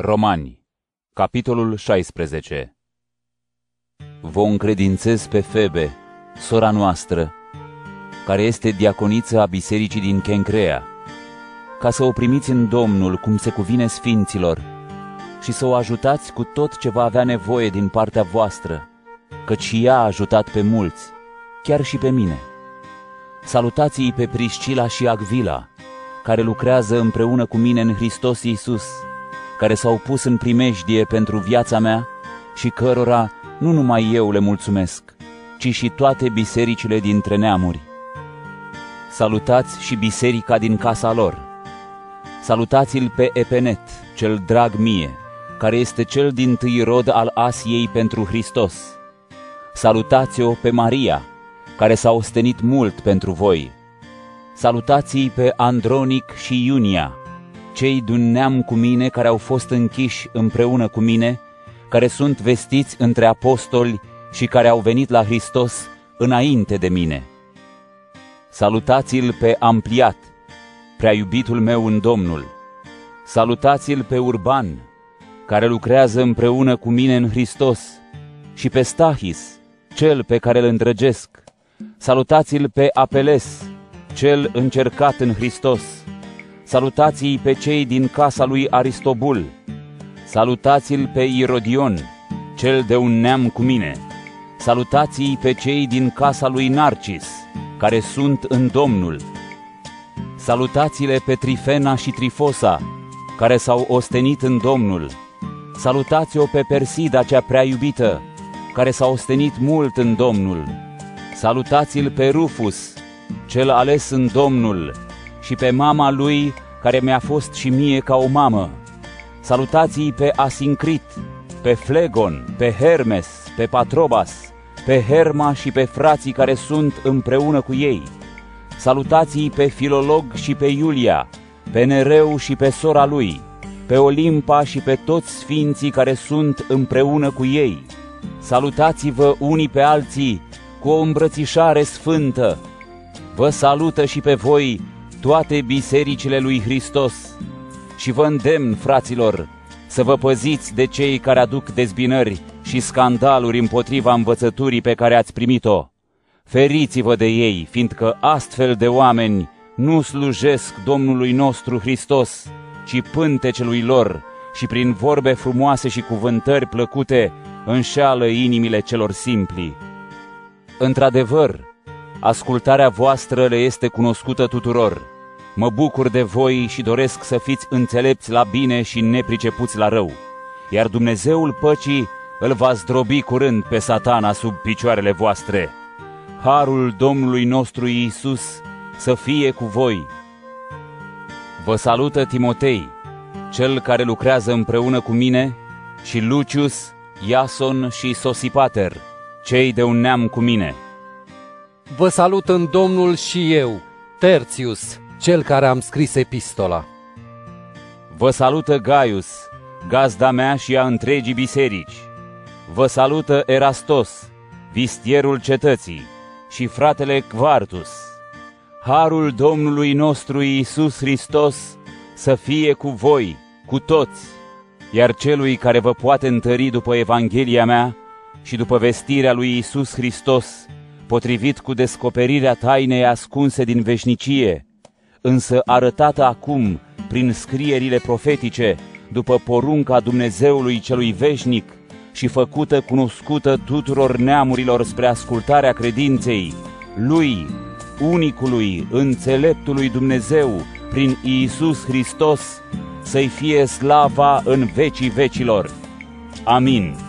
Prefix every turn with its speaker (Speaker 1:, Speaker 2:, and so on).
Speaker 1: Romani, capitolul 16 Vă încredințez pe Febe, sora noastră, care este diaconiță a bisericii din Kencrea, ca să o primiți în Domnul cum se cuvine sfinților și să o ajutați cu tot ce va avea nevoie din partea voastră, căci și ea a ajutat pe mulți, chiar și pe mine. Salutați-i pe Priscila și Agvila, care lucrează împreună cu mine în Hristos Iisus, care s-au pus în primejdie pentru viața mea și cărora nu numai eu le mulțumesc, ci și toate bisericile dintre neamuri. Salutați și biserica din casa lor. Salutați-l pe Epenet, cel drag mie, care este cel din tâi rod al Asiei pentru Hristos. Salutați-o pe Maria, care s-a ostenit mult pentru voi. Salutați-i pe Andronic și Iunia, cei d'un neam cu mine care au fost închiși împreună cu mine, care sunt vestiți între apostoli și care au venit la Hristos înainte de mine. Salutați-l pe Ampliat, prea iubitul meu în Domnul. Salutați-l pe Urban, care lucrează împreună cu mine în Hristos, și pe Stahis, cel pe care îl îndrăgesc. Salutați-l pe Apeles, cel încercat în Hristos. Salutați-i pe cei din casa lui Aristobul. Salutați-l pe Irodion, cel de un neam cu mine. Salutați-i pe cei din casa lui Narcis, care sunt în Domnul. Salutați-le pe Trifena și Trifosa, care s-au ostenit în Domnul. Salutați-o pe Persida cea prea iubită, care s-a ostenit mult în Domnul. Salutați-l pe Rufus, cel ales în Domnul, și pe mama lui, care mi-a fost și mie ca o mamă. Salutați-i pe Asincrit, pe Flegon, pe Hermes, pe Patrobas, pe Herma și pe frații care sunt împreună cu ei. Salutați-i pe Filolog și pe Iulia, pe Nereu și pe sora lui, pe Olimpa și pe toți sfinții care sunt împreună cu ei. Salutați-vă unii pe alții cu o îmbrățișare sfântă. Vă salută și pe voi toate bisericile lui Hristos și vă îndemn, fraților, să vă păziți de cei care aduc dezbinări și scandaluri împotriva învățăturii pe care ați primit-o. Feriți-vă de ei, fiindcă astfel de oameni nu slujesc Domnului nostru Hristos, ci pântecelui lor și prin vorbe frumoase și cuvântări plăcute înșeală inimile celor simpli. Într-adevăr, ascultarea voastră le este cunoscută tuturor. Mă bucur de voi și doresc să fiți înțelepți la bine și nepricepuți la rău. Iar Dumnezeul păcii îl va zdrobi curând pe satana sub picioarele voastre. Harul Domnului nostru Iisus să fie cu voi. Vă salută Timotei, cel care lucrează împreună cu mine, și Lucius, Iason și Sosipater, cei de un neam cu mine.
Speaker 2: Vă salut în Domnul și eu, Tertius, cel care am scris epistola.
Speaker 1: Vă salută Gaius, gazda mea și a întregii biserici. Vă salută Erastos, vistierul cetății, și fratele Quartus. Harul Domnului nostru Iisus Hristos să fie cu voi, cu toți, iar celui care vă poate întări după Evanghelia mea și după vestirea lui Iisus Hristos, potrivit cu descoperirea tainei ascunse din veșnicie, însă arătată acum prin scrierile profetice, după porunca Dumnezeului celui veșnic și făcută cunoscută tuturor neamurilor spre ascultarea credinței, lui, unicului, înțeleptului Dumnezeu, prin Iisus Hristos, să-i fie slava în vecii vecilor. Amin.